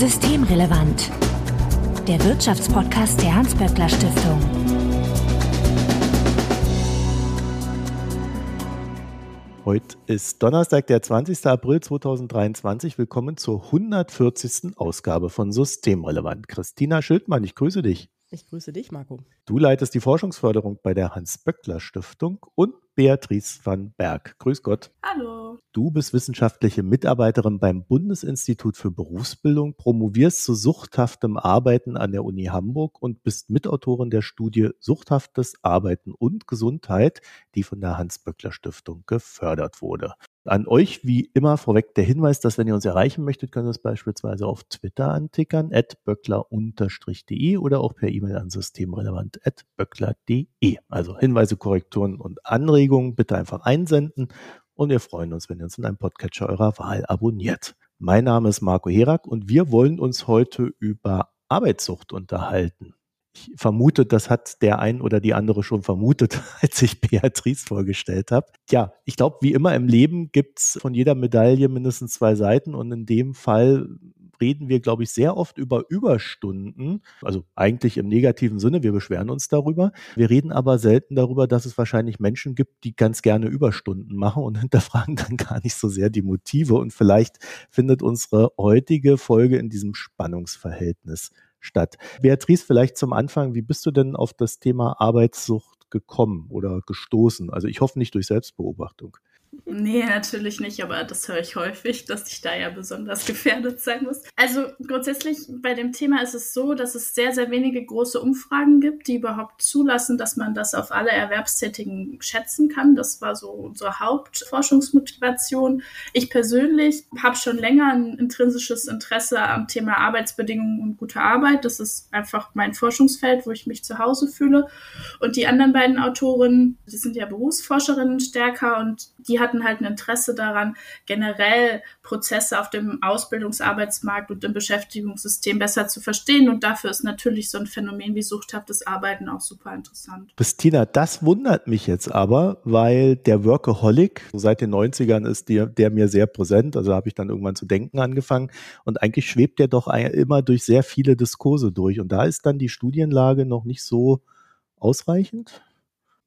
Systemrelevant. Der Wirtschaftspodcast der Hans-Böckler Stiftung. Heute ist Donnerstag, der 20. April 2023. Willkommen zur 140. Ausgabe von Systemrelevant. Christina Schildmann, ich grüße dich. Ich grüße dich, Marco. Du leitest die Forschungsförderung bei der Hans-Böckler-Stiftung und Beatrice van Berg. Grüß Gott. Hallo. Du bist wissenschaftliche Mitarbeiterin beim Bundesinstitut für Berufsbildung, promovierst zu suchthaftem Arbeiten an der Uni Hamburg und bist Mitautorin der Studie Suchthaftes Arbeiten und Gesundheit, die von der Hans-Böckler-Stiftung gefördert wurde. An euch wie immer vorweg der Hinweis, dass wenn ihr uns erreichen möchtet, könnt ihr es beispielsweise auf Twitter antickern, at böckler-de oder auch per E-Mail an systemrelevant at böckler.de. Also Hinweise, Korrekturen und Anregungen bitte einfach einsenden und wir freuen uns, wenn ihr uns in einem Podcatcher eurer Wahl abonniert. Mein Name ist Marco Herak und wir wollen uns heute über Arbeitssucht unterhalten. Ich vermute, das hat der ein oder die andere schon vermutet, als ich Beatrice vorgestellt habe. Tja, ich glaube, wie immer im Leben gibt's von jeder Medaille mindestens zwei Seiten und in dem Fall reden wir, glaube ich, sehr oft über Überstunden. Also eigentlich im negativen Sinne, wir beschweren uns darüber. Wir reden aber selten darüber, dass es wahrscheinlich Menschen gibt, die ganz gerne Überstunden machen und hinterfragen dann gar nicht so sehr die Motive. Und vielleicht findet unsere heutige Folge in diesem Spannungsverhältnis statt. Beatrice, vielleicht zum Anfang, wie bist du denn auf das Thema Arbeitssucht gekommen oder gestoßen? Also ich hoffe nicht durch Selbstbeobachtung. Nee, natürlich nicht, aber das höre ich häufig, dass ich da ja besonders gefährdet sein muss. Also grundsätzlich bei dem Thema ist es so, dass es sehr, sehr wenige große Umfragen gibt, die überhaupt zulassen, dass man das auf alle Erwerbstätigen schätzen kann. Das war so unsere Hauptforschungsmotivation. Ich persönlich habe schon länger ein intrinsisches Interesse am Thema Arbeitsbedingungen und gute Arbeit. Das ist einfach mein Forschungsfeld, wo ich mich zu Hause fühle. Und die anderen beiden Autorinnen, die sind ja Berufsforscherinnen stärker und die hatten halt ein Interesse daran, generell Prozesse auf dem Ausbildungsarbeitsmarkt und im Beschäftigungssystem besser zu verstehen. Und dafür ist natürlich so ein Phänomen wie suchthaftes Arbeiten auch super interessant. Christina, das wundert mich jetzt aber, weil der Workaholic so seit den 90ern ist der, der mir sehr präsent. Also habe ich dann irgendwann zu denken angefangen. Und eigentlich schwebt der doch immer durch sehr viele Diskurse durch. Und da ist dann die Studienlage noch nicht so ausreichend.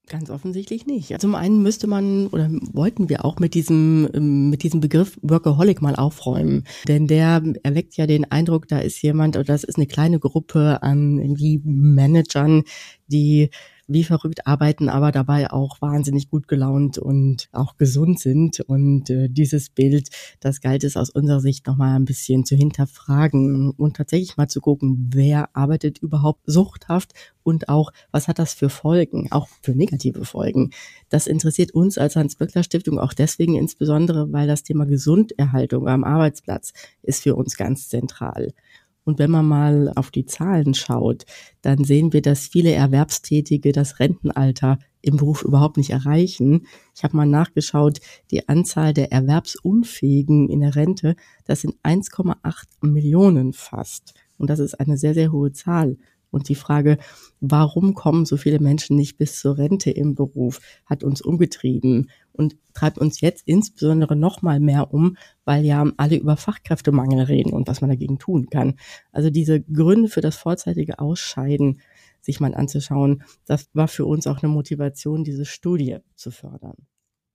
Ganz offensichtlich nicht. Zum einen müsste man oder wollten wir auch mit diesem, ähm, mit diesem Begriff Workaholic mal aufräumen. Denn der erweckt ja den Eindruck, da ist jemand oder das ist eine kleine Gruppe an irgendwie Managern, die wie verrückt arbeiten, aber dabei auch wahnsinnig gut gelaunt und auch gesund sind. Und äh, dieses Bild, das galt es aus unserer Sicht nochmal ein bisschen zu hinterfragen und tatsächlich mal zu gucken, wer arbeitet überhaupt suchthaft und auch, was hat das für Folgen, auch für negative Folgen. Das interessiert uns als Hans-Böckler-Stiftung auch deswegen insbesondere, weil das Thema Gesunderhaltung am Arbeitsplatz ist für uns ganz zentral. Und wenn man mal auf die Zahlen schaut, dann sehen wir, dass viele Erwerbstätige das Rentenalter im Beruf überhaupt nicht erreichen. Ich habe mal nachgeschaut, die Anzahl der Erwerbsunfähigen in der Rente, das sind 1,8 Millionen fast. Und das ist eine sehr, sehr hohe Zahl. Und die Frage, warum kommen so viele Menschen nicht bis zur Rente im Beruf, hat uns umgetrieben und treibt uns jetzt insbesondere noch mal mehr um, weil ja alle über Fachkräftemangel reden und was man dagegen tun kann. Also diese Gründe für das vorzeitige Ausscheiden sich mal anzuschauen, das war für uns auch eine Motivation, diese Studie zu fördern.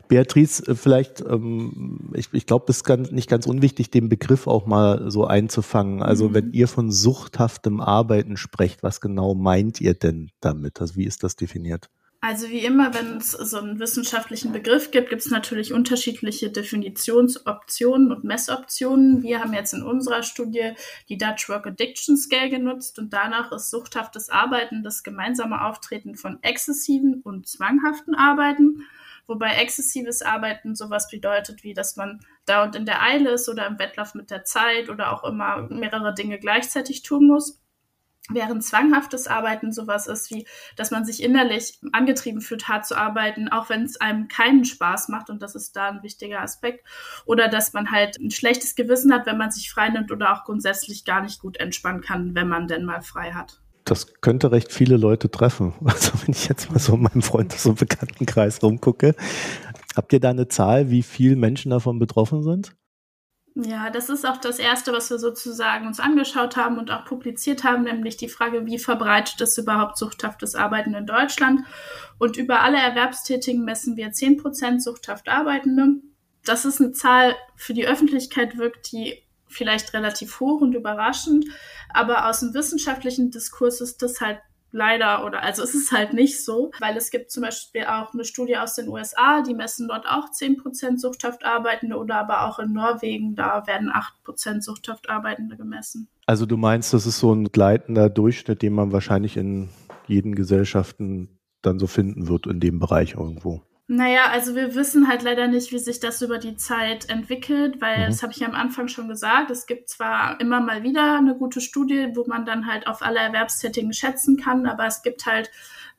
Beatrice, äh, vielleicht, ähm, ich, ich glaube, es ist ganz, nicht ganz unwichtig, den Begriff auch mal so einzufangen. Also mhm. wenn ihr von suchthaftem Arbeiten sprecht, was genau meint ihr denn damit? Also wie ist das definiert? Also wie immer, wenn es so einen wissenschaftlichen Begriff gibt, gibt es natürlich unterschiedliche Definitionsoptionen und Messoptionen. Wir haben jetzt in unserer Studie die Dutch Work Addiction Scale genutzt und danach ist suchthaftes Arbeiten das gemeinsame Auftreten von exzessiven und zwanghaften Arbeiten. Wobei exzessives Arbeiten sowas bedeutet, wie dass man dauernd in der Eile ist oder im Wettlauf mit der Zeit oder auch immer mehrere Dinge gleichzeitig tun muss. Während zwanghaftes Arbeiten sowas ist, wie dass man sich innerlich angetrieben fühlt, hart zu arbeiten, auch wenn es einem keinen Spaß macht, und das ist da ein wichtiger Aspekt, oder dass man halt ein schlechtes Gewissen hat, wenn man sich frei nimmt oder auch grundsätzlich gar nicht gut entspannen kann, wenn man denn mal frei hat das könnte recht viele Leute treffen. Also wenn ich jetzt mal so in meinem Freundes- und Bekanntenkreis rumgucke, habt ihr da eine Zahl, wie viele Menschen davon betroffen sind? Ja, das ist auch das Erste, was wir sozusagen uns angeschaut haben und auch publiziert haben, nämlich die Frage, wie verbreitet ist überhaupt suchthaftes Arbeiten in Deutschland. Und über alle Erwerbstätigen messen wir 10% suchthaft Arbeitende. Das ist eine Zahl, für die Öffentlichkeit wirkt die vielleicht relativ hoch und überraschend, aber aus dem wissenschaftlichen Diskurs ist das halt leider oder also es ist halt nicht so, weil es gibt zum Beispiel auch eine Studie aus den USA, die messen dort auch 10% suchthaft Arbeitende oder aber auch in Norwegen, da werden 8% suchthaft Arbeitende gemessen. Also du meinst, das ist so ein gleitender Durchschnitt, den man wahrscheinlich in jeden Gesellschaften dann so finden wird in dem Bereich irgendwo. Naja, also wir wissen halt leider nicht, wie sich das über die Zeit entwickelt, weil, mhm. das habe ich ja am Anfang schon gesagt, es gibt zwar immer mal wieder eine gute Studie, wo man dann halt auf alle Erwerbstätigen schätzen kann, aber es gibt halt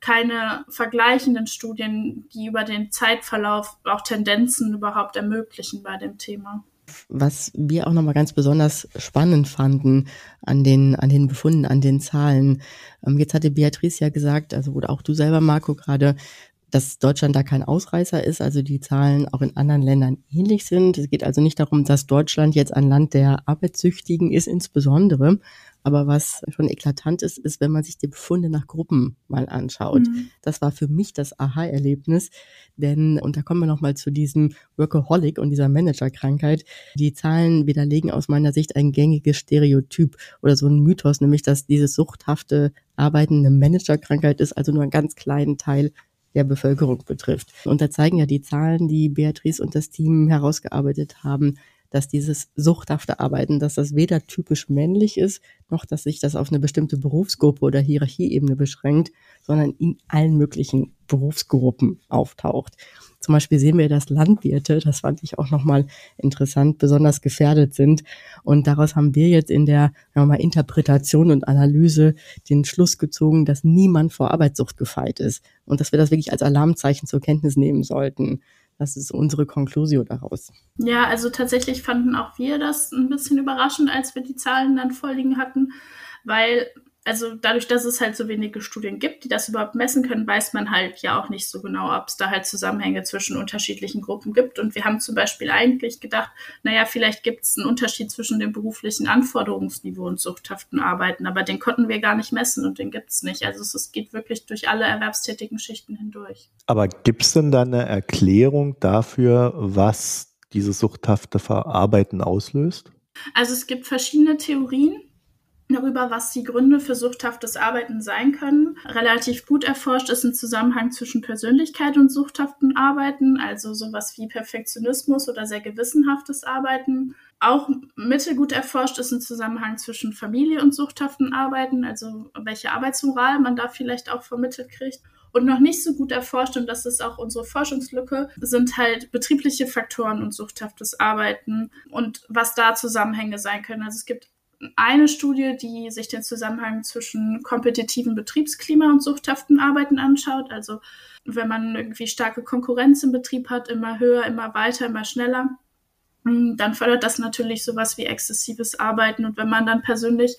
keine vergleichenden Studien, die über den Zeitverlauf auch Tendenzen überhaupt ermöglichen bei dem Thema. Was wir auch nochmal ganz besonders spannend fanden an den, an den Befunden, an den Zahlen. Ähm, jetzt hatte Beatrice ja gesagt, also oder auch du selber, Marco, gerade, dass Deutschland da kein Ausreißer ist, also die Zahlen auch in anderen Ländern ähnlich sind. Es geht also nicht darum, dass Deutschland jetzt ein Land der Arbeitssüchtigen ist, insbesondere. Aber was schon eklatant ist, ist, wenn man sich die Befunde nach Gruppen mal anschaut. Mhm. Das war für mich das Aha-Erlebnis, denn, und da kommen wir nochmal zu diesem Workaholic und dieser Managerkrankheit. Die Zahlen widerlegen aus meiner Sicht ein gängiges Stereotyp oder so ein Mythos, nämlich, dass diese suchthafte arbeitende Managerkrankheit ist, also nur einen ganz kleinen Teil der Bevölkerung betrifft. Und da zeigen ja die Zahlen, die Beatrice und das Team herausgearbeitet haben, dass dieses suchthafte Arbeiten, dass das weder typisch männlich ist, noch dass sich das auf eine bestimmte Berufsgruppe oder Hierarchieebene beschränkt, sondern in allen möglichen Berufsgruppen auftaucht. Zum Beispiel sehen wir, dass Landwirte, das fand ich auch nochmal interessant, besonders gefährdet sind. Und daraus haben wir jetzt in der mal, Interpretation und Analyse den Schluss gezogen, dass niemand vor Arbeitssucht gefeit ist und dass wir das wirklich als Alarmzeichen zur Kenntnis nehmen sollten. Das ist unsere Konklusion daraus. Ja, also tatsächlich fanden auch wir das ein bisschen überraschend, als wir die Zahlen dann vorliegen hatten, weil also dadurch, dass es halt so wenige Studien gibt, die das überhaupt messen können, weiß man halt ja auch nicht so genau, ob es da halt Zusammenhänge zwischen unterschiedlichen Gruppen gibt. Und wir haben zum Beispiel eigentlich gedacht, naja, vielleicht gibt es einen Unterschied zwischen dem beruflichen Anforderungsniveau und suchthaften Arbeiten, aber den konnten wir gar nicht messen und den gibt es nicht. Also es, es geht wirklich durch alle erwerbstätigen Schichten hindurch. Aber gibt es denn da eine Erklärung dafür, was dieses suchthafte Verarbeiten auslöst? Also es gibt verschiedene Theorien darüber, was die Gründe für suchthaftes Arbeiten sein können. Relativ gut erforscht ist ein Zusammenhang zwischen Persönlichkeit und suchthaften Arbeiten, also sowas wie Perfektionismus oder sehr gewissenhaftes Arbeiten. Auch mittelgut erforscht ist ein Zusammenhang zwischen Familie und suchthaften Arbeiten, also welche Arbeitsmoral man da vielleicht auch vermittelt kriegt. Und noch nicht so gut erforscht, und das ist auch unsere Forschungslücke, sind halt betriebliche Faktoren und suchthaftes Arbeiten und was da Zusammenhänge sein können. Also es gibt eine Studie, die sich den Zusammenhang zwischen kompetitiven Betriebsklima und suchthaften Arbeiten anschaut. Also wenn man irgendwie starke Konkurrenz im Betrieb hat, immer höher, immer weiter, immer schneller, hm, dann fördert das natürlich sowas wie exzessives Arbeiten. Und wenn man dann persönlich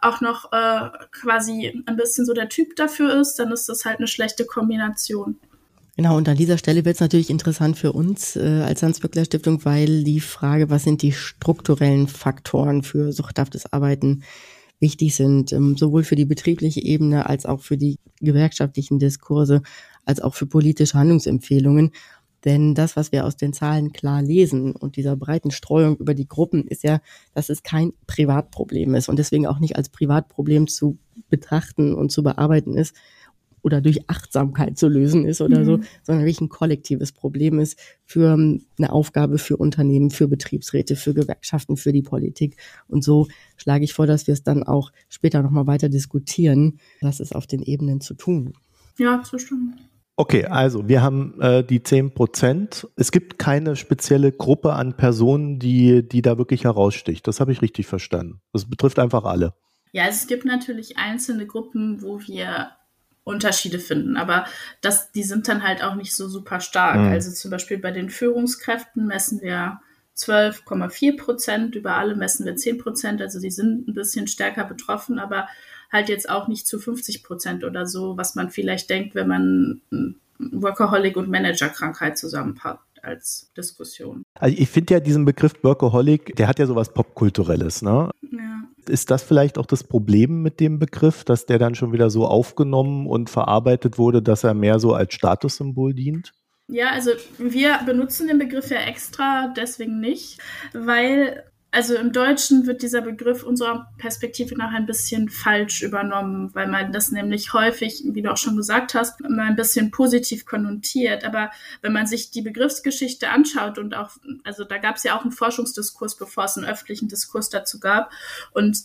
auch noch äh, quasi ein bisschen so der Typ dafür ist, dann ist das halt eine schlechte Kombination. Genau, und an dieser Stelle wird es natürlich interessant für uns äh, als Hans-Böckler Stiftung, weil die Frage, was sind die strukturellen Faktoren für suchthaftes Arbeiten wichtig sind, ähm, sowohl für die betriebliche Ebene als auch für die gewerkschaftlichen Diskurse, als auch für politische Handlungsempfehlungen. Denn das, was wir aus den Zahlen klar lesen und dieser breiten Streuung über die Gruppen, ist ja, dass es kein Privatproblem ist und deswegen auch nicht als Privatproblem zu betrachten und zu bearbeiten ist, oder durch Achtsamkeit zu lösen ist oder mhm. so, sondern wirklich ein kollektives Problem ist für ähm, eine Aufgabe für Unternehmen, für Betriebsräte, für Gewerkschaften, für die Politik. Und so schlage ich vor, dass wir es dann auch später nochmal weiter diskutieren, was ist auf den Ebenen zu tun. Ja, zustimmen. Okay, also wir haben äh, die 10 Prozent. Es gibt keine spezielle Gruppe an Personen, die, die da wirklich heraussticht. Das habe ich richtig verstanden. Das betrifft einfach alle. Ja, es gibt natürlich einzelne Gruppen, wo wir Unterschiede finden. Aber das, die sind dann halt auch nicht so super stark. Mhm. Also zum Beispiel bei den Führungskräften messen wir 12,4 Prozent, über alle messen wir 10 Prozent. Also die sind ein bisschen stärker betroffen, aber halt jetzt auch nicht zu 50 Prozent oder so, was man vielleicht denkt, wenn man Workaholic und Managerkrankheit zusammenpackt. als Diskussion. Also ich finde ja diesen Begriff Workaholic, der hat ja sowas Popkulturelles, ne? Ja. Ist das vielleicht auch das Problem mit dem Begriff, dass der dann schon wieder so aufgenommen und verarbeitet wurde, dass er mehr so als Statussymbol dient? Ja, also wir benutzen den Begriff ja extra deswegen nicht, weil also im Deutschen wird dieser Begriff unserer Perspektive nach ein bisschen falsch übernommen, weil man das nämlich häufig, wie du auch schon gesagt hast, mal ein bisschen positiv konnotiert. Aber wenn man sich die Begriffsgeschichte anschaut und auch, also da gab es ja auch einen Forschungsdiskurs, bevor es einen öffentlichen Diskurs dazu gab. Und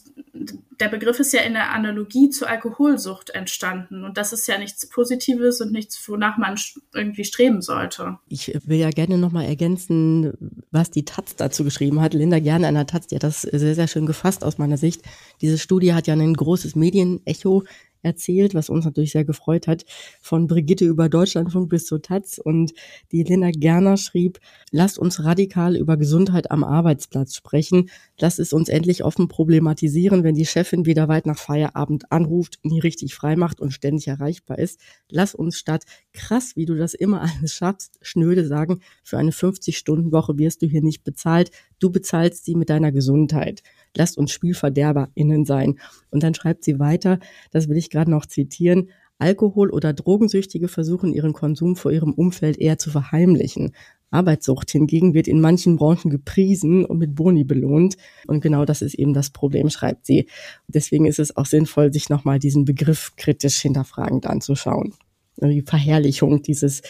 der Begriff ist ja in der Analogie zur Alkoholsucht entstanden. Und das ist ja nichts Positives und nichts, wonach man irgendwie streben sollte. Ich will ja gerne nochmal ergänzen, was die Taz dazu geschrieben hat. Linda gerne einer Taz, die das sehr, sehr schön gefasst aus meiner Sicht. Diese Studie hat ja ein großes Medienecho erzählt, was uns natürlich sehr gefreut hat, von Brigitte über Deutschlandfunk bis zur Taz. Und die Linda Gerner schrieb, lasst uns radikal über Gesundheit am Arbeitsplatz sprechen. Lasst es uns endlich offen problematisieren, wenn die Chefin wieder weit nach Feierabend anruft, nie richtig frei macht und ständig erreichbar ist. Lass uns statt krass, wie du das immer alles schaffst, schnöde sagen, für eine 50-Stunden-Woche wirst du hier nicht bezahlt. Du bezahlst sie mit deiner Gesundheit lasst uns SpielverderberInnen sein. Und dann schreibt sie weiter, das will ich gerade noch zitieren, Alkohol- oder Drogensüchtige versuchen ihren Konsum vor ihrem Umfeld eher zu verheimlichen. Arbeitssucht hingegen wird in manchen Branchen gepriesen und mit Boni belohnt. Und genau das ist eben das Problem, schreibt sie. Deswegen ist es auch sinnvoll, sich nochmal diesen Begriff kritisch hinterfragend anzuschauen. Die Verherrlichung dieses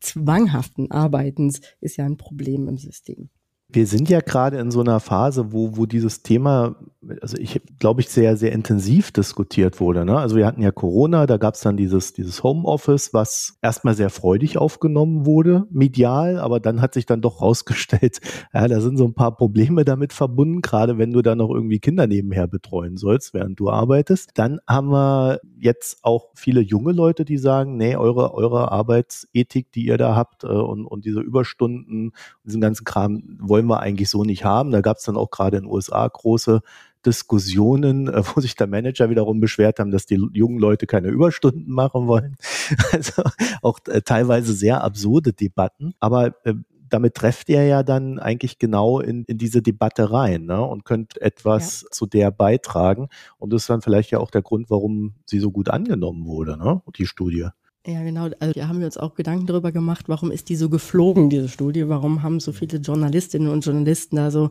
zwanghaften Arbeitens ist ja ein Problem im System. Wir sind ja gerade in so einer Phase, wo, wo dieses Thema, also ich glaube ich, sehr, sehr intensiv diskutiert wurde. Ne? Also wir hatten ja Corona, da gab es dann dieses, dieses Homeoffice, was erstmal sehr freudig aufgenommen wurde, medial, aber dann hat sich dann doch rausgestellt, ja, da sind so ein paar Probleme damit verbunden, gerade wenn du dann noch irgendwie Kinder nebenher betreuen sollst, während du arbeitest. Dann haben wir jetzt auch viele junge Leute, die sagen, nee, eure, eure Arbeitsethik, die ihr da habt äh, und, und diese Überstunden, diesen ganzen Kram wollen wir eigentlich so nicht haben. Da gab es dann auch gerade in den USA große Diskussionen, äh, wo sich der Manager wiederum beschwert haben, dass die jungen Leute keine Überstunden machen wollen. Also auch äh, teilweise sehr absurde Debatten. Aber äh, damit trefft ihr ja dann eigentlich genau in, in diese Debatte rein ne? und könnt etwas ja. zu der beitragen. Und das ist dann vielleicht ja auch der Grund, warum sie so gut angenommen wurde, ne? die Studie. Ja, genau. Also da haben wir uns auch Gedanken darüber gemacht, warum ist die so geflogen, diese Studie? Warum haben so viele Journalistinnen und Journalisten da so,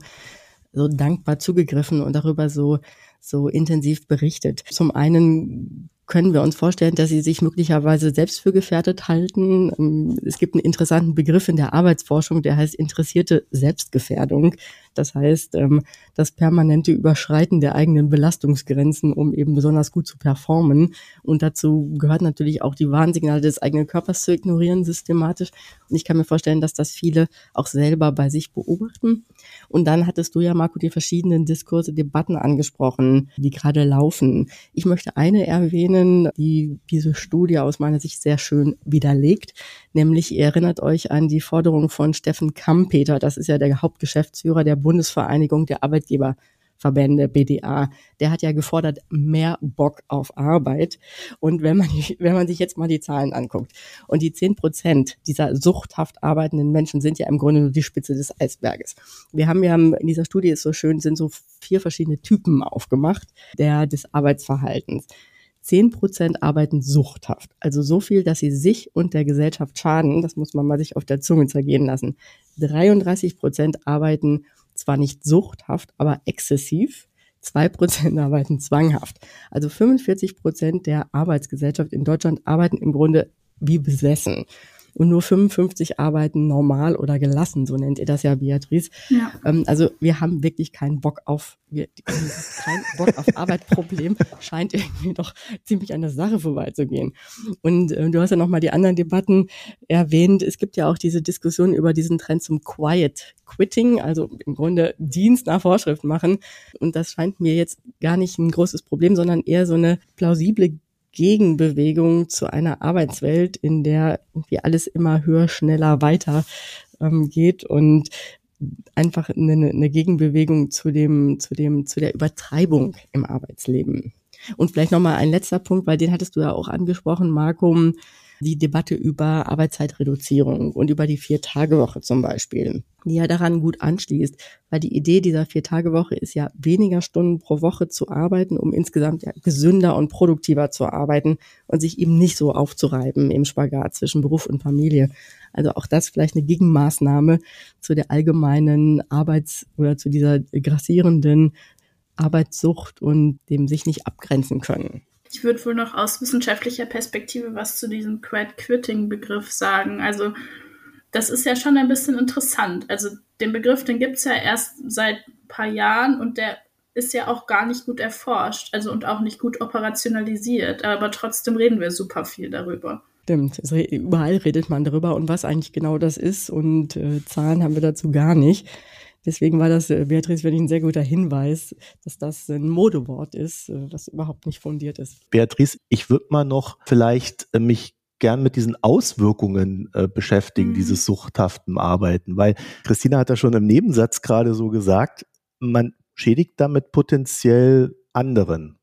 so dankbar zugegriffen und darüber so, so intensiv berichtet? Zum einen können wir uns vorstellen, dass sie sich möglicherweise selbst für gefährdet halten. Ähm, es gibt einen interessanten Begriff in der Arbeitsforschung, der heißt interessierte Selbstgefährdung. Das heißt, ähm, das permanente Überschreiten der eigenen Belastungsgrenzen, um eben besonders gut zu performen. Und dazu gehört natürlich auch die Warnsignale des eigenen Körpers zu ignorieren, systematisch. Und ich kann mir vorstellen, dass das viele auch selber bei sich beobachten. Und dann hattest du ja, Marco, die verschiedenen Diskurse, Debatten angesprochen, die gerade laufen. Ich möchte eine erwähnen, die diese Studie aus meiner Sicht sehr schön widerlegt. Nämlich, ihr erinnert euch an die Forderung von Steffen Kampeter. Das ist ja der Hauptgeschäftsführer der Bundesvereinigung der Arbeitgeberverbände BDA, der hat ja gefordert, mehr Bock auf Arbeit. Und wenn man, wenn man sich jetzt mal die Zahlen anguckt und die zehn Prozent dieser suchthaft arbeitenden Menschen sind ja im Grunde nur die Spitze des Eisberges. Wir haben ja in dieser Studie ist so schön, sind so vier verschiedene Typen aufgemacht, der des Arbeitsverhaltens. Zehn Prozent arbeiten suchthaft, also so viel, dass sie sich und der Gesellschaft schaden. Das muss man mal sich auf der Zunge zergehen lassen. 33 Prozent arbeiten zwar nicht suchthaft, aber exzessiv. Zwei Prozent arbeiten zwanghaft. Also 45 Prozent der Arbeitsgesellschaft in Deutschland arbeiten im Grunde wie besessen und nur 55 arbeiten normal oder gelassen, so nennt ihr das ja, Beatrice. Ja. Ähm, also wir haben wirklich keinen Bock auf, wir, dieses kein Bock auf Arbeit-Problem scheint irgendwie doch ziemlich an der Sache vorbeizugehen. Und äh, du hast ja nochmal die anderen Debatten erwähnt. Es gibt ja auch diese Diskussion über diesen Trend zum Quiet Quitting, also im Grunde Dienst nach Vorschrift machen. Und das scheint mir jetzt gar nicht ein großes Problem, sondern eher so eine plausible Gegenbewegung zu einer Arbeitswelt, in der irgendwie alles immer höher, schneller, weiter ähm, geht und einfach eine, eine Gegenbewegung zu dem, zu dem, zu der Übertreibung im Arbeitsleben. Und vielleicht nochmal ein letzter Punkt, weil den hattest du ja auch angesprochen, Marco, die Debatte über Arbeitszeitreduzierung und über die Vier-Tage-Woche zum Beispiel, die ja daran gut anschließt, weil die Idee dieser Vier-Tage-Woche ist ja weniger Stunden pro Woche zu arbeiten, um insgesamt ja gesünder und produktiver zu arbeiten und sich eben nicht so aufzureiben im Spagat zwischen Beruf und Familie. Also auch das vielleicht eine Gegenmaßnahme zu der allgemeinen Arbeits- oder zu dieser grassierenden Arbeitssucht und dem sich nicht abgrenzen können. Ich würde wohl noch aus wissenschaftlicher Perspektive was zu diesem Quiet-Quitting-Begriff sagen. Also das ist ja schon ein bisschen interessant. Also den Begriff, den gibt es ja erst seit ein paar Jahren und der ist ja auch gar nicht gut erforscht, also und auch nicht gut operationalisiert. Aber trotzdem reden wir super viel darüber. Stimmt, überall redet man darüber und was eigentlich genau das ist und äh, Zahlen haben wir dazu gar nicht. Deswegen war das, äh, Beatrice, für dich ein sehr guter Hinweis, dass das ein Modewort ist, äh, was überhaupt nicht fundiert ist. Beatrice, ich würde mal noch vielleicht äh, mich gern mit diesen Auswirkungen äh, beschäftigen, mhm. dieses suchthaften Arbeiten, weil Christina hat ja schon im Nebensatz gerade so gesagt, man schädigt damit potenziell anderen.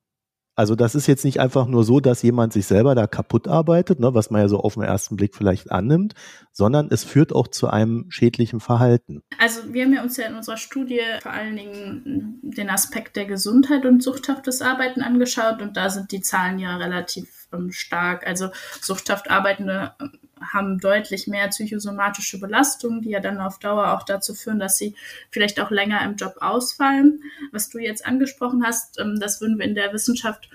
Also das ist jetzt nicht einfach nur so, dass jemand sich selber da kaputt arbeitet, ne, was man ja so auf den ersten Blick vielleicht annimmt, sondern es führt auch zu einem schädlichen Verhalten. Also wir haben ja uns ja in unserer Studie vor allen Dingen den Aspekt der Gesundheit und suchthaftes Arbeiten angeschaut und da sind die Zahlen ja relativ ähm, stark. Also suchthaft Arbeitende ähm, haben deutlich mehr psychosomatische Belastungen, die ja dann auf Dauer auch dazu führen, dass sie vielleicht auch länger im Job ausfallen. Was du jetzt angesprochen hast, ähm, das würden wir in der Wissenschaft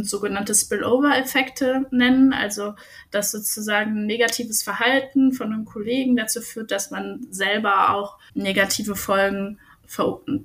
sogenannte Spillover-Effekte nennen, also dass sozusagen negatives Verhalten von einem Kollegen dazu führt, dass man selber auch negative Folgen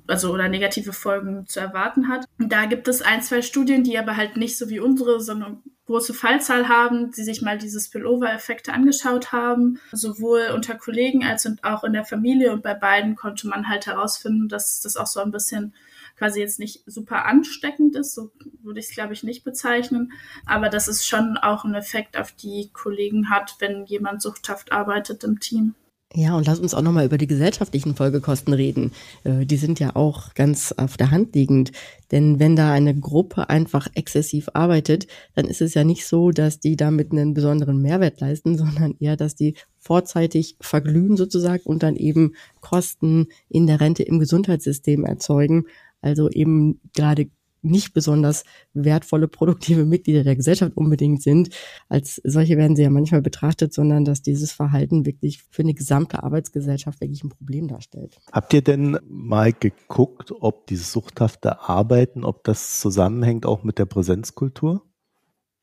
also oder negative Folgen zu erwarten hat. Da gibt es ein, zwei Studien, die aber halt nicht so wie unsere, sondern große Fallzahl haben, die sich mal diese Spillover-Effekte angeschaut haben, sowohl unter Kollegen als auch in der Familie. Und bei beiden konnte man halt herausfinden, dass das auch so ein bisschen quasi jetzt nicht super ansteckend ist, so würde ich es, glaube ich, nicht bezeichnen, aber dass es schon auch einen Effekt auf die Kollegen hat, wenn jemand suchthaft arbeitet im Team. Ja, und lass uns auch nochmal über die gesellschaftlichen Folgekosten reden. Äh, die sind ja auch ganz auf der Hand liegend. Denn wenn da eine Gruppe einfach exzessiv arbeitet, dann ist es ja nicht so, dass die damit einen besonderen Mehrwert leisten, sondern eher, dass die vorzeitig verglühen sozusagen und dann eben Kosten in der Rente im Gesundheitssystem erzeugen. Also eben gerade nicht besonders wertvolle, produktive Mitglieder der Gesellschaft unbedingt sind. Als solche werden sie ja manchmal betrachtet, sondern dass dieses Verhalten wirklich für eine gesamte Arbeitsgesellschaft wirklich ein Problem darstellt. Habt ihr denn mal geguckt, ob dieses suchthafte Arbeiten, ob das zusammenhängt auch mit der Präsenzkultur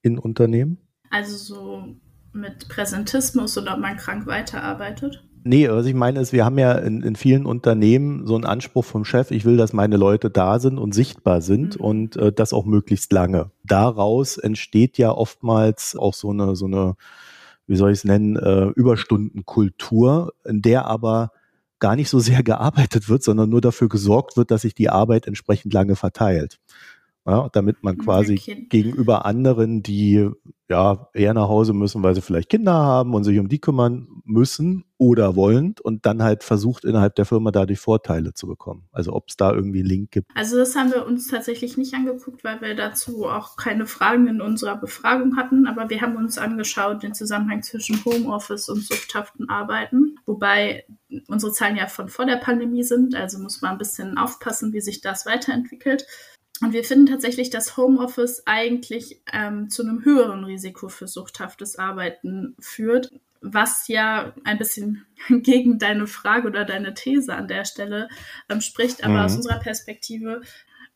in Unternehmen? Also so mit Präsentismus oder ob man krank weiterarbeitet? Nee, was ich meine ist, wir haben ja in, in vielen Unternehmen so einen Anspruch vom Chef, ich will, dass meine Leute da sind und sichtbar sind mhm. und äh, das auch möglichst lange. Daraus entsteht ja oftmals auch so eine, so eine, wie soll ich es nennen, äh, Überstundenkultur, in der aber gar nicht so sehr gearbeitet wird, sondern nur dafür gesorgt wird, dass sich die Arbeit entsprechend lange verteilt ja, damit man quasi gegenüber anderen, die ja eher nach Hause müssen, weil sie vielleicht Kinder haben und sich um die kümmern müssen oder wollen und dann halt versucht innerhalb der Firma da die Vorteile zu bekommen. Also ob es da irgendwie einen Link gibt. Also das haben wir uns tatsächlich nicht angeguckt, weil wir dazu auch keine Fragen in unserer Befragung hatten, aber wir haben uns angeschaut den Zusammenhang zwischen Homeoffice und suchthaften Arbeiten, wobei unsere Zahlen ja von vor der Pandemie sind, also muss man ein bisschen aufpassen, wie sich das weiterentwickelt. Und wir finden tatsächlich, dass Homeoffice eigentlich ähm, zu einem höheren Risiko für suchthaftes Arbeiten führt, was ja ein bisschen gegen deine Frage oder deine These an der Stelle ähm, spricht, aber mhm. aus unserer Perspektive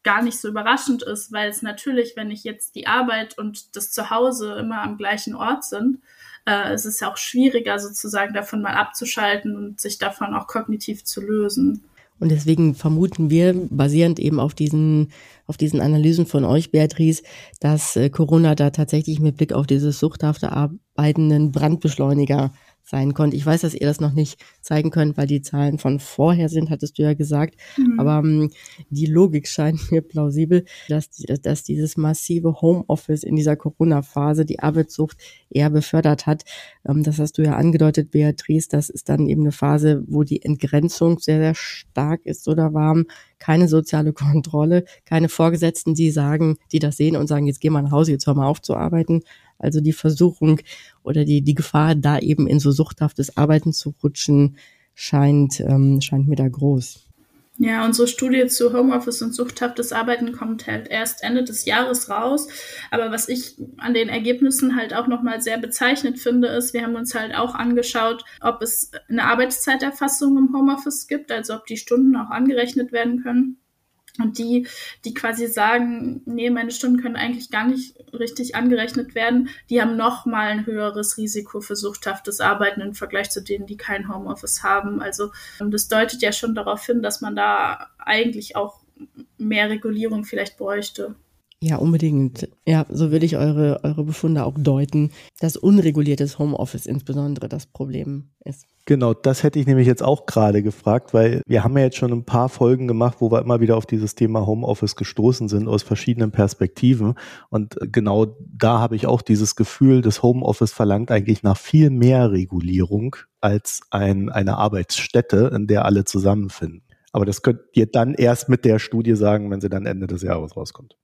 gar nicht so überraschend ist, weil es natürlich, wenn ich jetzt die Arbeit und das Zuhause immer am gleichen Ort sind, äh, es ist ja auch schwieriger sozusagen davon mal abzuschalten und sich davon auch kognitiv zu lösen. Und deswegen vermuten wir, basierend eben auf diesen, auf diesen Analysen von euch, Beatrice, dass äh, Corona da tatsächlich mit Blick auf dieses suchthafte arbeitenden Brandbeschleuniger sein konnte. Ich weiß, dass ihr das noch nicht zeigen könnt, weil die Zahlen von vorher sind, hattest du ja gesagt. Mhm. Aber ähm, die Logik scheint mir plausibel, dass, dass dieses massive Homeoffice in dieser Corona-Phase die Arbeitssucht eher befördert hat. Ähm, das hast du ja angedeutet, Beatrice. Das ist dann eben eine Phase, wo die Entgrenzung sehr, sehr stark ist oder warm. Keine soziale Kontrolle, keine Vorgesetzten, die sagen, die das sehen und sagen, jetzt geh mal nach Hause, jetzt hör mal auf zu arbeiten Also die Versuchung oder die, die Gefahr, da eben in so suchthaftes Arbeiten zu rutschen, scheint, ähm, scheint mir da groß. Ja, unsere Studie zu Homeoffice und suchthaftes Arbeiten kommt halt erst Ende des Jahres raus. Aber was ich an den Ergebnissen halt auch nochmal sehr bezeichnet finde, ist, wir haben uns halt auch angeschaut, ob es eine Arbeitszeiterfassung im Homeoffice gibt, also ob die Stunden auch angerechnet werden können. Und die, die quasi sagen, nee, meine Stunden können eigentlich gar nicht richtig angerechnet werden, die haben noch mal ein höheres Risiko für suchthaftes Arbeiten im Vergleich zu denen, die kein Homeoffice haben. Also das deutet ja schon darauf hin, dass man da eigentlich auch mehr Regulierung vielleicht bräuchte. Ja, unbedingt. Ja, so würde ich eure, eure Befunde auch deuten, dass unreguliertes Homeoffice insbesondere das Problem ist. Genau, das hätte ich nämlich jetzt auch gerade gefragt, weil wir haben ja jetzt schon ein paar Folgen gemacht, wo wir immer wieder auf dieses Thema Homeoffice gestoßen sind aus verschiedenen Perspektiven. Und genau da habe ich auch dieses Gefühl, das Homeoffice verlangt eigentlich nach viel mehr Regulierung als ein, eine Arbeitsstätte, in der alle zusammenfinden. Aber das könnt ihr dann erst mit der Studie sagen, wenn sie dann Ende des Jahres rauskommt.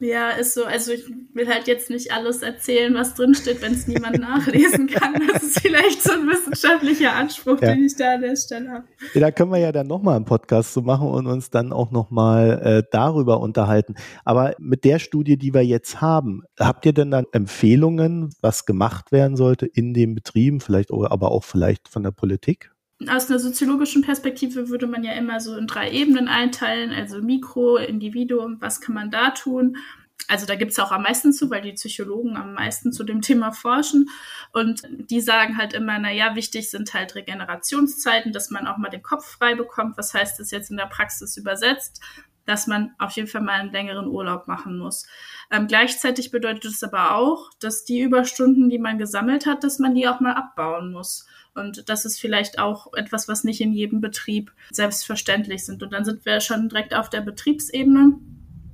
Ja, ist so. Also ich will halt jetzt nicht alles erzählen, was drinsteht, wenn es niemand nachlesen kann. Das ist vielleicht so ein wissenschaftlicher Anspruch, ja. den ich da an der Stelle habe. Ja, da können wir ja dann nochmal einen Podcast zu machen und uns dann auch nochmal äh, darüber unterhalten. Aber mit der Studie, die wir jetzt haben, habt ihr denn dann Empfehlungen, was gemacht werden sollte in den Betrieben, vielleicht aber auch vielleicht von der Politik? Aus einer soziologischen Perspektive würde man ja immer so in drei Ebenen einteilen, also Mikro, Individuum, was kann man da tun? Also da gibt es auch am meisten zu, weil die Psychologen am meisten zu dem Thema forschen. Und die sagen halt immer, naja, wichtig sind halt Regenerationszeiten, dass man auch mal den Kopf frei bekommt. Was heißt das jetzt in der Praxis übersetzt? Dass man auf jeden Fall mal einen längeren Urlaub machen muss. Ähm, gleichzeitig bedeutet es aber auch, dass die Überstunden, die man gesammelt hat, dass man die auch mal abbauen muss. Und das ist vielleicht auch etwas, was nicht in jedem Betrieb selbstverständlich sind. Und dann sind wir schon direkt auf der Betriebsebene.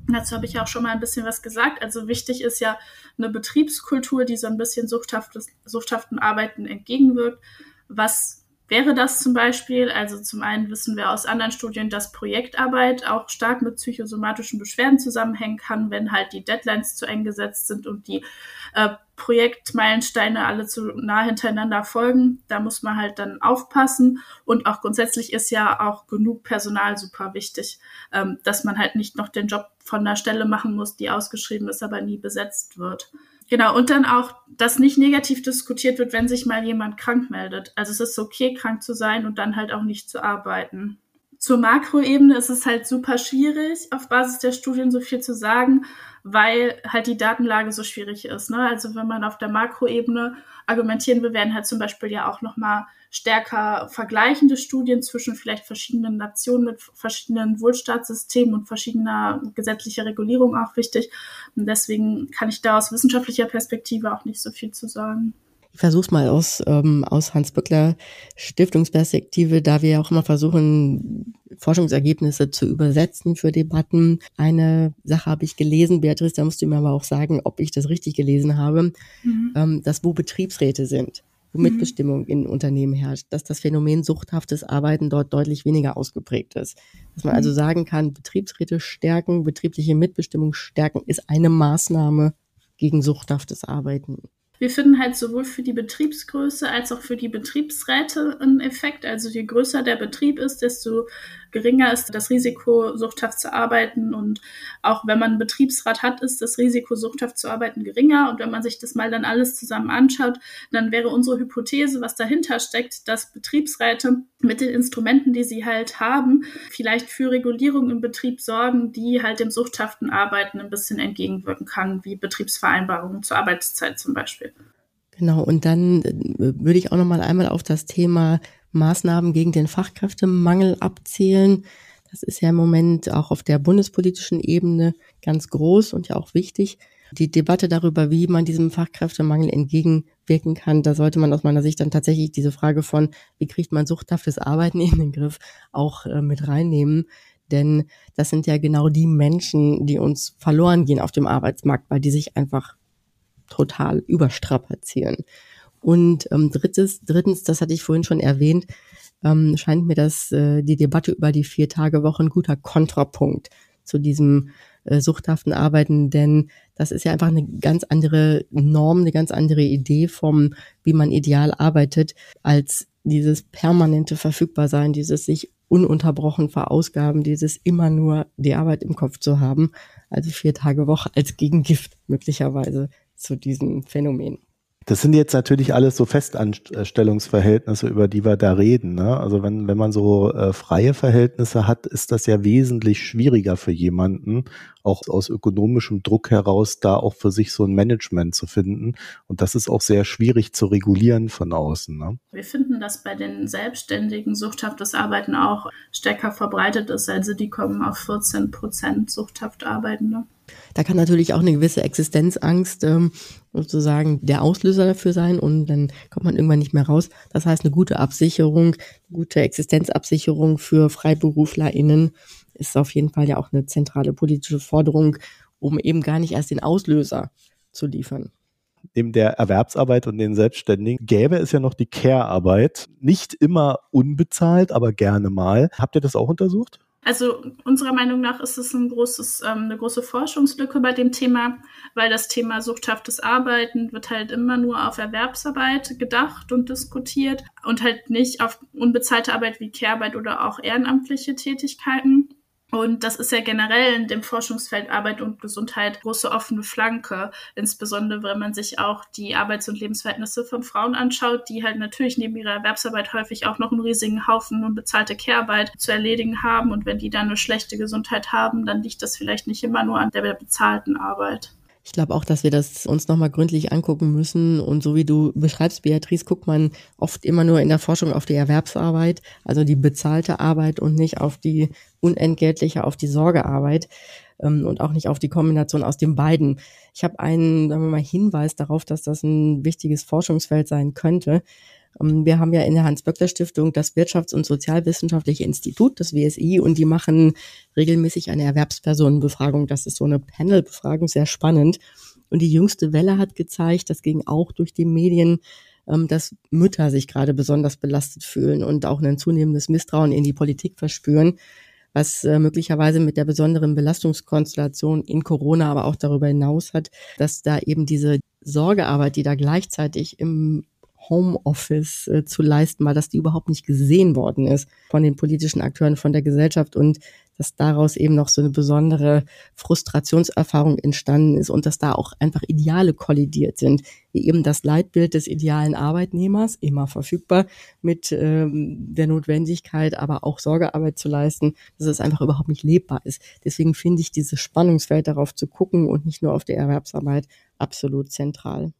Dazu habe ich auch schon mal ein bisschen was gesagt. Also wichtig ist ja eine Betriebskultur, die so ein bisschen suchthaftes, suchthaften Arbeiten entgegenwirkt. Was wäre das zum Beispiel? Also zum einen wissen wir aus anderen Studien, dass Projektarbeit auch stark mit psychosomatischen Beschwerden zusammenhängen kann, wenn halt die Deadlines zu eng gesetzt sind und die äh, Projektmeilensteine alle zu nah hintereinander folgen. Da muss man halt dann aufpassen. Und auch grundsätzlich ist ja auch genug Personal super wichtig, ähm, dass man halt nicht noch den Job von der Stelle machen muss, die ausgeschrieben ist, aber nie besetzt wird. Genau, und dann auch, dass nicht negativ diskutiert wird, wenn sich mal jemand krank meldet. Also es ist okay, krank zu sein und dann halt auch nicht zu arbeiten. Zur Makroebene ist es halt super schwierig, auf Basis der Studien so viel zu sagen, weil halt die Datenlage so schwierig ist. Ne? Also wenn man auf der Makroebene argumentieren wir werden halt zum Beispiel ja auch nochmal stärker vergleichende Studien zwischen vielleicht verschiedenen Nationen mit verschiedenen Wohlstaatssystemen und verschiedener gesetzlicher Regulierung auch wichtig. Und deswegen kann ich da aus wissenschaftlicher Perspektive auch nicht so viel zu sagen. Ich versuche es mal aus, ähm, aus Hans Böckler Stiftungsperspektive, da wir auch immer versuchen, Forschungsergebnisse zu übersetzen für Debatten. Eine Sache habe ich gelesen, Beatrice, da musst du mir aber auch sagen, ob ich das richtig gelesen habe, mhm. ähm, dass wo Betriebsräte sind, wo mhm. Mitbestimmung in Unternehmen herrscht, dass das Phänomen suchthaftes Arbeiten dort deutlich weniger ausgeprägt ist. Dass man also mhm. sagen kann, Betriebsräte stärken, betriebliche Mitbestimmung stärken, ist eine Maßnahme gegen suchthaftes Arbeiten. Wir finden halt sowohl für die Betriebsgröße als auch für die Betriebsräte einen Effekt. Also je größer der Betrieb ist, desto geringer ist das Risiko, suchthaft zu arbeiten. Und auch wenn man einen Betriebsrat hat, ist das Risiko, suchthaft zu arbeiten, geringer. Und wenn man sich das mal dann alles zusammen anschaut, dann wäre unsere Hypothese, was dahinter steckt, dass Betriebsräte mit den Instrumenten, die sie halt haben, vielleicht für Regulierung im Betrieb sorgen, die halt dem suchthaften Arbeiten ein bisschen entgegenwirken kann, wie Betriebsvereinbarungen zur Arbeitszeit zum Beispiel. Genau, und dann äh, würde ich auch noch mal einmal auf das Thema Maßnahmen gegen den Fachkräftemangel abzählen. Das ist ja im Moment auch auf der bundespolitischen Ebene ganz groß und ja auch wichtig. Die Debatte darüber, wie man diesem Fachkräftemangel entgegenwirken kann, da sollte man aus meiner Sicht dann tatsächlich diese Frage von, wie kriegt man suchthaftes Arbeiten in den Griff, auch äh, mit reinnehmen. Denn das sind ja genau die Menschen, die uns verloren gehen auf dem Arbeitsmarkt, weil die sich einfach total überstrapazieren. Und ähm, drittes, drittens, das hatte ich vorhin schon erwähnt, ähm, scheint mir das äh, die Debatte über die Vier-Tage-Woche ein guter Kontrapunkt zu diesem äh, suchthaften Arbeiten, denn das ist ja einfach eine ganz andere Norm, eine ganz andere Idee vom, wie man ideal arbeitet, als dieses permanente Verfügbarsein, dieses sich ununterbrochen verausgaben, dieses immer nur die Arbeit im Kopf zu haben, also vier Tage Woche als Gegengift möglicherweise zu diesem Phänomen. Das sind jetzt natürlich alles so Festanstellungsverhältnisse, über die wir da reden. Ne? Also wenn, wenn man so äh, freie Verhältnisse hat, ist das ja wesentlich schwieriger für jemanden, auch aus ökonomischem Druck heraus, da auch für sich so ein Management zu finden. Und das ist auch sehr schwierig zu regulieren von außen. Ne? Wir finden, dass bei den Selbstständigen suchthaftes Arbeiten auch stärker verbreitet ist. Also die kommen auf 14 Prozent suchthaft Arbeitende. Da kann natürlich auch eine gewisse Existenzangst ähm, sozusagen der Auslöser dafür sein und dann kommt man irgendwann nicht mehr raus. Das heißt, eine gute Absicherung, gute Existenzabsicherung für FreiberuflerInnen ist auf jeden Fall ja auch eine zentrale politische Forderung, um eben gar nicht erst den Auslöser zu liefern neben der Erwerbsarbeit und den Selbstständigen gäbe es ja noch die Care-Arbeit. Nicht immer unbezahlt, aber gerne mal. Habt ihr das auch untersucht? Also unserer Meinung nach ist es ein großes, ähm, eine große Forschungslücke bei dem Thema, weil das Thema suchthaftes Arbeiten wird halt immer nur auf Erwerbsarbeit gedacht und diskutiert und halt nicht auf unbezahlte Arbeit wie Care-Arbeit oder auch ehrenamtliche Tätigkeiten. Und das ist ja generell in dem Forschungsfeld Arbeit und Gesundheit große offene Flanke, insbesondere wenn man sich auch die Arbeits- und Lebensverhältnisse von Frauen anschaut, die halt natürlich neben ihrer Erwerbsarbeit häufig auch noch einen riesigen Haufen unbezahlte Care-Arbeit zu erledigen haben. Und wenn die dann eine schlechte Gesundheit haben, dann liegt das vielleicht nicht immer nur an der bezahlten Arbeit. Ich glaube auch, dass wir das uns nochmal gründlich angucken müssen. Und so wie du beschreibst, Beatrice, guckt man oft immer nur in der Forschung auf die Erwerbsarbeit, also die bezahlte Arbeit und nicht auf die unentgeltliche, auf die Sorgearbeit ähm, und auch nicht auf die Kombination aus den beiden. Ich habe einen, sagen wir mal, Hinweis darauf, dass das ein wichtiges Forschungsfeld sein könnte. Ähm, wir haben ja in der Hans-Böckler-Stiftung das Wirtschafts- und Sozialwissenschaftliche Institut, das WSI, und die machen regelmäßig eine Erwerbspersonenbefragung. Das ist so eine Panel-Befragung, sehr spannend. Und die jüngste Welle hat gezeigt, das ging auch durch die Medien, ähm, dass Mütter sich gerade besonders belastet fühlen und auch ein zunehmendes Misstrauen in die Politik verspüren, was äh, möglicherweise mit der besonderen Belastungskonstellation in Corona, aber auch darüber hinaus hat, dass da eben diese Sorgearbeit, die da gleichzeitig im Homeoffice äh, zu leisten war, dass die überhaupt nicht gesehen worden ist von den politischen Akteuren, von der Gesellschaft und dass daraus eben noch so eine besondere Frustrationserfahrung entstanden ist und dass da auch einfach Ideale kollidiert sind, wie eben das Leitbild des idealen Arbeitnehmers, immer verfügbar, mit ähm, der Notwendigkeit, aber auch Sorgearbeit zu leisten, dass es einfach überhaupt nicht lebbar ist. Deswegen finde ich dieses Spannungsfeld darauf zu gucken und nicht nur auf die Erwerbsarbeit absolut zentral.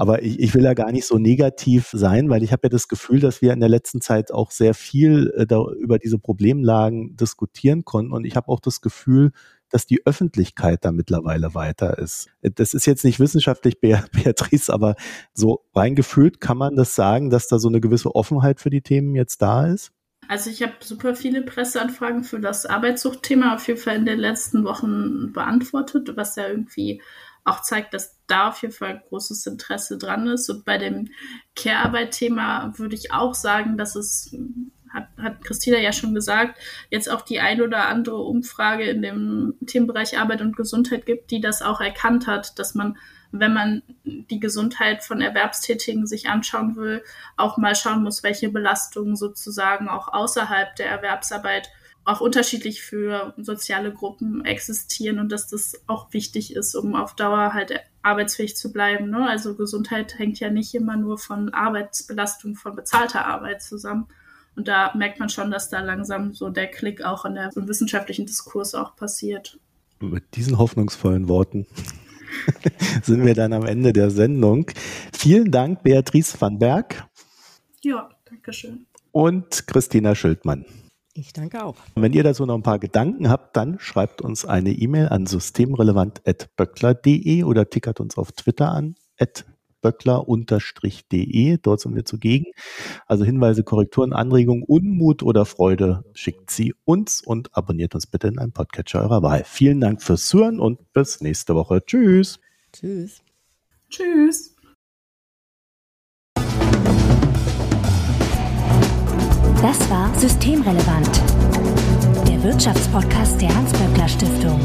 Aber ich, ich will ja gar nicht so negativ sein, weil ich habe ja das Gefühl, dass wir in der letzten Zeit auch sehr viel äh, über diese Problemlagen diskutieren konnten. Und ich habe auch das Gefühl, dass die Öffentlichkeit da mittlerweile weiter ist. Das ist jetzt nicht wissenschaftlich, Beatrice, aber so reingefühlt kann man das sagen, dass da so eine gewisse Offenheit für die Themen jetzt da ist? Also ich habe super viele Presseanfragen für das Arbeitssuchtthema auf jeden Fall in den letzten Wochen beantwortet, was ja irgendwie auch zeigt, dass da auf jeden Fall großes Interesse dran ist. Und bei dem Care-Arbeit-Thema würde ich auch sagen, dass es, hat, hat Christina ja schon gesagt, jetzt auch die ein oder andere Umfrage in dem Themenbereich Arbeit und Gesundheit gibt, die das auch erkannt hat, dass man wenn man die Gesundheit von Erwerbstätigen sich anschauen will, auch mal schauen muss, welche Belastungen sozusagen auch außerhalb der Erwerbsarbeit auch unterschiedlich für soziale Gruppen existieren und dass das auch wichtig ist, um auf Dauer halt arbeitsfähig zu bleiben. Ne? Also Gesundheit hängt ja nicht immer nur von Arbeitsbelastung, von bezahlter Arbeit zusammen. Und da merkt man schon, dass da langsam so der Klick auch in der im wissenschaftlichen Diskurs auch passiert. Mit diesen hoffnungsvollen Worten sind wir dann am Ende der Sendung. Vielen Dank, Beatrice van Berg. Ja, danke schön. Und Christina Schildmann. Ich danke auch. Und wenn ihr dazu noch ein paar Gedanken habt, dann schreibt uns eine E-Mail an systemrelevant.böckler.de oder tickert uns auf Twitter an, böckler-de. Dort sind wir zugegen. Also Hinweise, Korrekturen, Anregungen, Unmut oder Freude schickt sie uns und abonniert uns bitte in einem Podcatcher eurer Wahl. Vielen Dank fürs Zuhören und bis nächste Woche. Tschüss. Tschüss. Tschüss. Das war Systemrelevant. Der Wirtschaftspodcast der Hans-Böckler Stiftung.